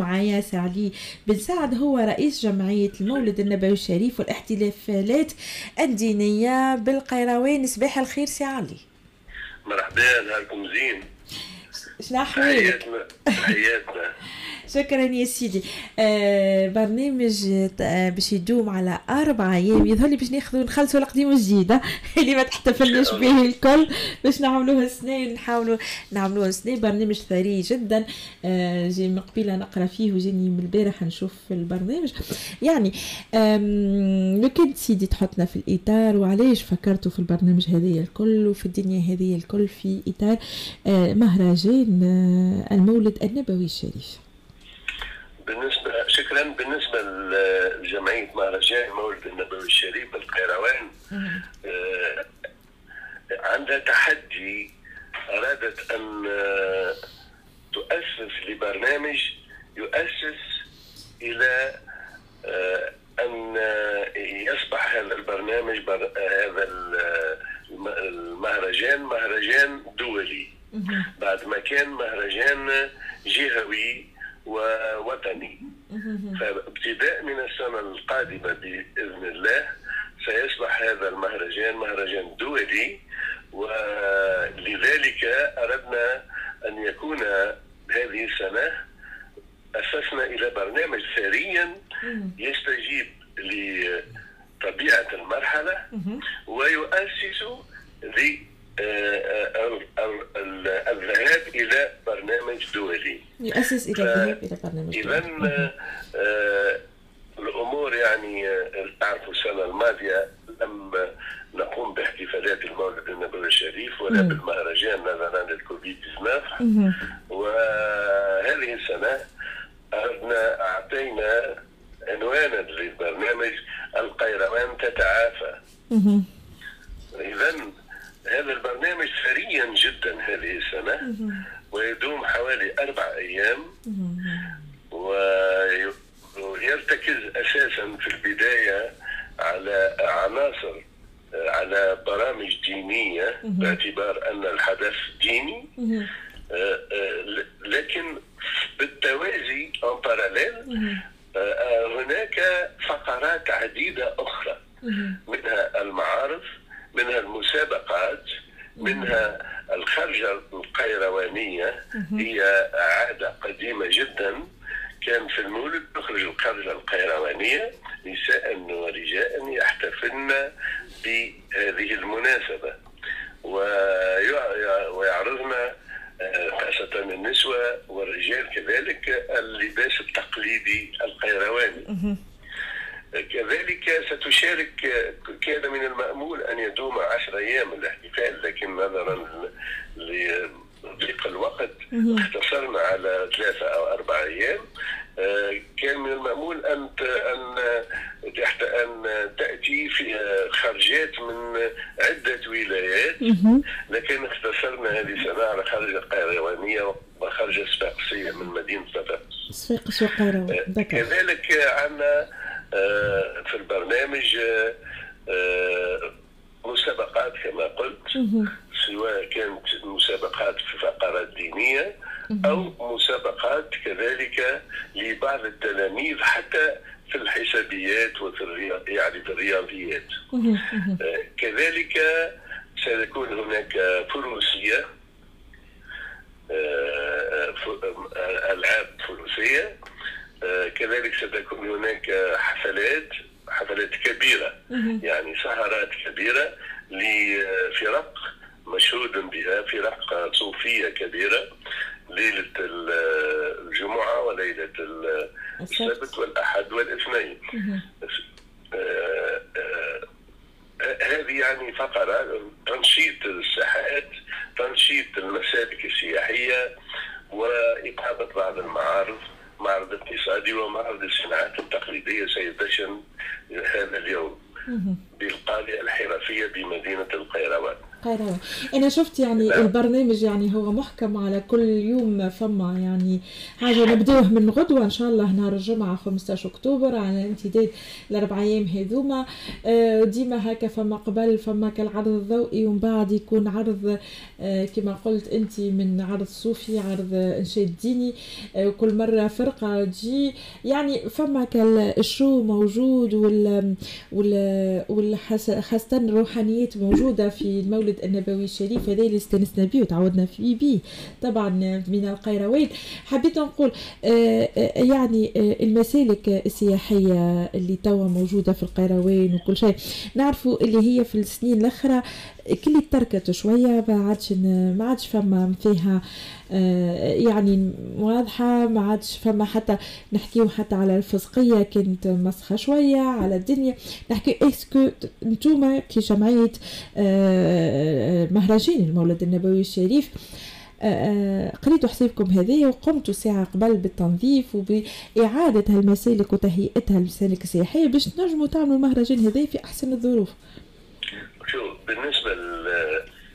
ومعايا سعدي بن سعد هو رئيس جمعية المولد النبوي الشريف والاحتفالات الدينية بالقيروان. صباح الخير سي علي مرحبا نهاركم زين. شنو؟ تحياتنا. شكرا يا سيدي. آه برنامج آه باش يدوم على أربع أيام. يظهر لي باش ناخذوا نخلصوا القديم الجديد اللي ما تحتفلناش به الكل. باش نعملوها سنة نحاولوا نعملوها سنة. برنامج ثري جدا. آه جي من قبيلة نقرأ فيه وجاني من البارح نشوف في البرنامج. يعني لو كان سيدي تحطنا في الإطار وعلاش فكرتوا في البرنامج هذايا الكل وفي الدنيا هذه الكل في إطار آه مهرجان آه المولد النبوي الشريف. بالنسبة شكرا بالنسبة لجمعية مهرجان مولد النبوي الشريف بالقيروان آه عندها تحدي أرادت أن آه تؤسس لبرنامج يؤسس إلى آه أن يصبح هذا البرنامج بر... هذا المهرجان مهرجان دولي. بعد ما كان مهرجان جهوي ووطني. فابتداء من السنة القادمة بإذن الله سيصبح هذا المهرجان مهرجان دولي ولذلك أردنا أن يكون هذه السنة أسسنا إلى برنامج ثريا يستجيب لطبيعة المرحلة ويؤسس الذهاب إلى برنامج دولي. يؤسس إلى الذهاب إلى برنامج دولي. اذا الأمور يعني تعرفوا السنة الماضية لم نقوم باحتفالات المولد النبوي الشريف ولا بالمهرجان نظرا للكوفيد 19 وهذه السنة اردنا اعطينا عنوانا للبرنامج القيروان تتعافى اذا هذا البرنامج ثريا جدا هذه السنة ويدوم حوالي أربع أيام. ويرتكز أساسا في البداية على عناصر على برامج دينية باعتبار أن الحدث ديني. لكن بالتوازي أو باراليل هناك فقرات عديدة أخرى منها المعارض منها المسابقات منها الخرجة القيروانية هي عادة قديمة جدا. كان في المولد تخرج الخرجة القيروانية نساء ورجاء يحتفلن بهذه المناسبة. ويعرضن خاصة النسوة والرجال كذلك اللباس التقليدي القيرواني. كذلك ستشارك كان من المأمول أن يدوم عشر أيام الاحتفال لكن نظرا لضيق الوقت اختصرنا على ثلاثة أو أربع أيام. كان من المأمول أن أن أن تأتي في خرجات من عدة ولايات لكن اختصرنا هذه السنة على خرجة قيروانية وخرجة صفاقسية من مدينة صفاقس صفاقس وقيروان كذلك عندنا في البرنامج مسابقات كما قلت سواء كانت مسابقات في فقرات دينية أو مسابقات كذلك لبعض التلاميذ حتى في الحسابيات وفي يعني في الرياضيات. كذلك سيكون هناك فروسية ألعاب فروسية. كذلك ستكون هناك حفلات. حفلات كبيرة. يعني سهرات كبيرة لفرق مشهود بها فرق صوفية كبيرة. ليلة الجمعة وليلة السبت. والأحد والاثنين. هذه يعني فقرة تنشيط الساحات تنشيط المسالك السياحية وإقامة بعض المعارض. معرض اقتصادي ومعرض الصناعات التقليدية سيدشن هذا اليوم بالقالة الحرفية بمدينة القيروان. قيروان أنا شفت يعني. البرنامج يعني هو محكم على كل يوم فما يعني حاجة نبداوه من غدوة. إن شاء الله نهار الجمعة 15 أكتوبر على امتداد الاربع أيام هذوما. آه، ديما هكا فما قبل فما كالعرض الضوئي ومن بعد يكون عرض آه، كما قلت أنت من عرض صوفي عرض انشاد ديني آه، كل مرة فرقة تجي. يعني فما كالشو موجود وال وال خاصه الروحانيات موجودة في المولد النبوي الشريف هذا اللي استنسنا به وتعودنا فيه به. طبعا من القيروان. حبيت نقول يعني المسالك السياحية اللي توا موجودة في القيروان وكل شيء نعرفوا اللي هي في السنين الأخرى كل تركت شوية ما عادش ما عادش فما فيها آه، يعني واضحة ما عادش فما حتى نحكيو حتى على الفسقية كانت مسخة شوية على الدنيا نحكي اسكو نتوما كي جمعية آه، مهرجان المولد النبوي الشريف آه، قريتوا حسابكم هذه وقمتوا ساعة قبل بالتنظيف وبإعادة هالمسالك وتهيئتها المسالك السياحية باش تنجموا تعملوا المهرجان هذا في أحسن الظروف. شو بالنسبة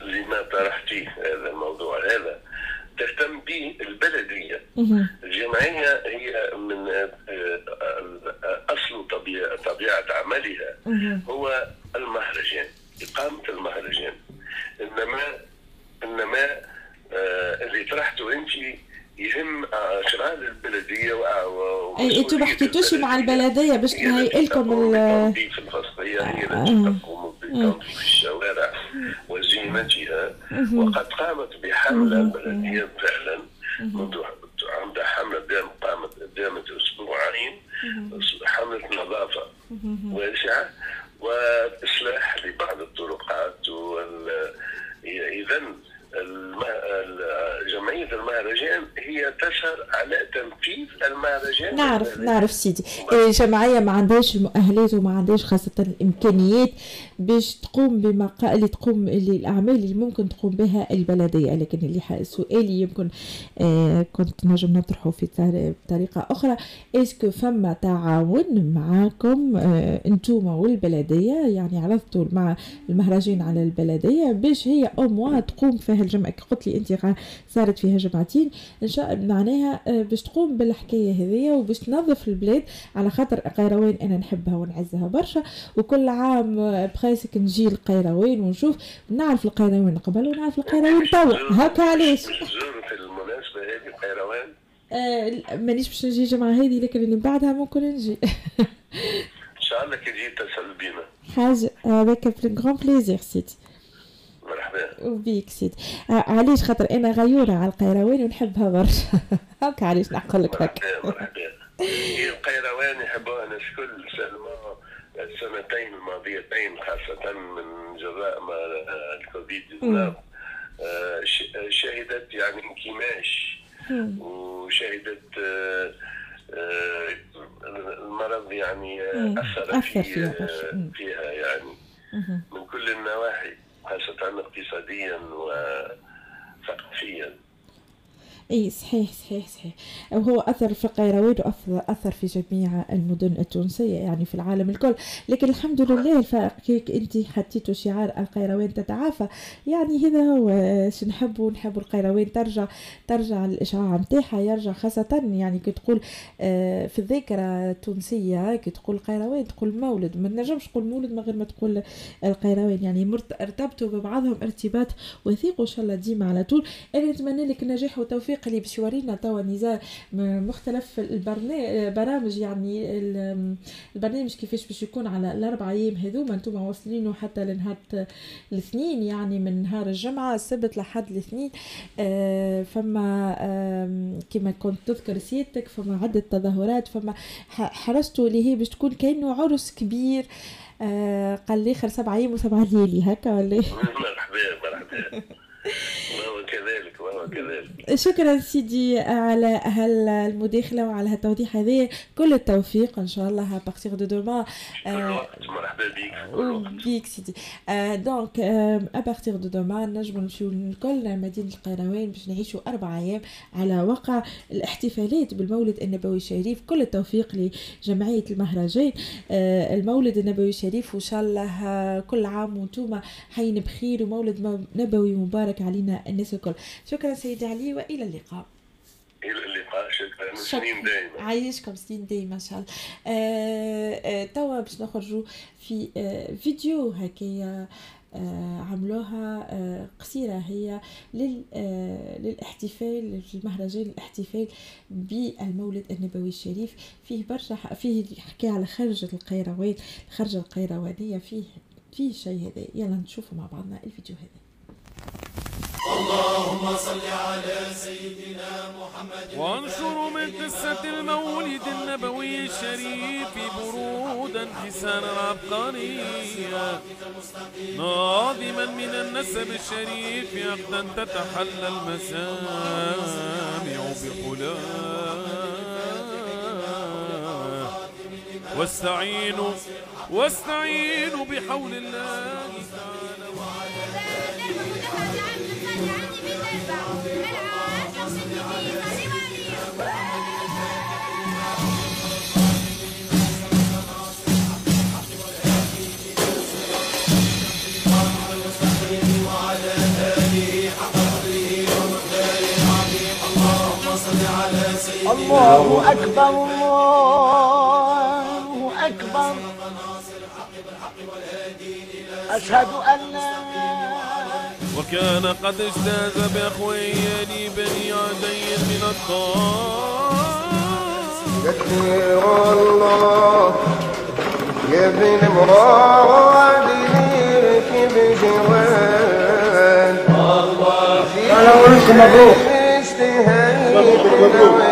لما طرحتيه هذا الموضوع هذا تهتم به البلدية. الجمعية هي من آه، أصل طبيعة, طبيعة عملها هو المهرجان إقامة المهرجان. إنما إنما آه، اللي طرحته أنت يهم أشغال البلدية و أي أنتم ما حكيتوش مع البلدية. باش تهيئ لكم التنظيف الفصليه هي التي تقوم بالتنظيف الشوارع وزينتها وقد قامت بحملة بلدية فعلا. منذ عندها حملة قامت دامت أسبوعين. حملة نظافة واسعة وإصلاح لبعض الطرقات اذا جمعية المهرجان هي تسهر على تنفيذ المهرجان. نعرف نعرف سيدي. الجمعية ما عندهاش المؤهلات وما عندهاش خاصة الإمكانيات باش تقوم بما اللي تقوم اللي الأعمال اللي ممكن تقوم بها البلدية. لكن اللي سؤالي يمكن آه كنت نجم نطرحه في طريقة أخرى. اسكو فما تعاون معاكم آه أنتوما والبلدية؟ يعني عرضتوا مع المهرجان على البلدية باش هي أو تقوم فيها الجمعة قلت لي أنت صارت فيها جمعتين. إن شاء معناها آه، باش تقوم بالحكاية هذيا وباش تنظف البلاد. على خاطر قيروان أنا نحبها ونعزها برشا. وكل عام presque نجي القيروان ونشوف نعرف القيروان قبل ونعرف القيروان توا هكا علاش؟ في المناسبة هذه القيروان آه مانيش باش نجي الجمعة هذه لكن اللي بعدها ممكن نجي. إن شاء الله كي تجي تسأل بينا. حاجة هذاك ب le plaisir سيدتي مرحبا. وبيك سيدي. آه علاش خاطر أنا غيورة على القيروان ونحبها برشا. هكا علاش نقول لك هكا مرحبا. القيروان يحبوها الناس الكل سلمى. السنتين الماضيتين خاصة من جراء ما الكوفيد 19 آه، شهدت يعني انكماش. وشهدت آه، آه، المرض يعني أثر فيها, فيها يعني من كل النواحي خاصة اقتصاديا وثقافيا إي صحيح صحيح صحيح. وهو أثر في وأثر أثر في جميع المدن التونسية يعني في العالم الكل. لكن الحمد لله كيك أنت حطيتوا شعار القيروان تتعافى. يعني هذا هو نحبوا نحبوا القيروان ترجع ترجع الإشعاع نتاعها يرجع خاصة يعني كي تقول آه، في الذاكرة التونسية كي تقول قيروان تقول مولد. ما نجمش تقول مولد من غير ما تقول القيروان. يعني ارتبطوا ببعضهم ارتباط وثيق وإن شاء الله ديما على طول. أنا نتمنى لك النجاح والتوفيق. التطبيق اللي باش يورينا توا نزار مختلف البرامج يعني البرنامج كيفاش باش يكون على الاربع أيام هذوما أنتم واصلينه حتى لنهار الاثنين يعني من نهار الجمعة السبت لحد الاثنين. آه، فما كما كنت تذكر سيادتك فما عدة تظاهرات فما حرصتوا اللي هي باش تكون كأنه عرس كبير. آه قال لي خير سبع أيام وسبع ليالي هكا ولا مرحبا مرحبا. وهو كذلك شكرا سيدي على هالمداخله وعلى هالتوضيح هذا كل التوفيق إن شاء الله partir de demain مرحبا بك. بيك سيدي. Donc à partir de demain نجمو نمشيو الكل مدينة القيروان باش نعيشوا أربع أيام على وقع الاحتفالات بالمولد النبوي الشريف. كل التوفيق لجمعية المهرجان. آه، المولد النبوي الشريف وإن شاء الله كل عام وأنتم حين بخير ومولد نبوي مبارك علينا الناس الكل. شكرا سيدي علي وإلى اللقاء. إلى اللقاء شكرا. سنين دائما. عايشكم سنين دائما إن شاء الله. آه آه توا باش نخرجوا في آه فيديو هكايا عملوها قصيرة هي لل للاحتفال في المهرجان الاحتفال بالمولد النبوي الشريف. فيه برشا فيه حكي على خرجة القيروان الخرجة القيروانية. فيه فيه شيء هذا. يلا نشوفوا مع بعضنا الفيديو هذا. اللهم صل على سيدنا محمد وانشر من قصة المولد النبوي الشريف برودا حسانا عبقريا ناظما من النسب الشريف عقدا تتحلى المسامع بحلا واستعينوا واستعينوا بحول الله. الله أكبر الله أكبر. أشهد أن لا وكان قد اجتاز بأخوين بني عدي من الطاعة تكبير الله يا ابن مراد ليك بجوان أنا أقول لكم مبروك مبروك يا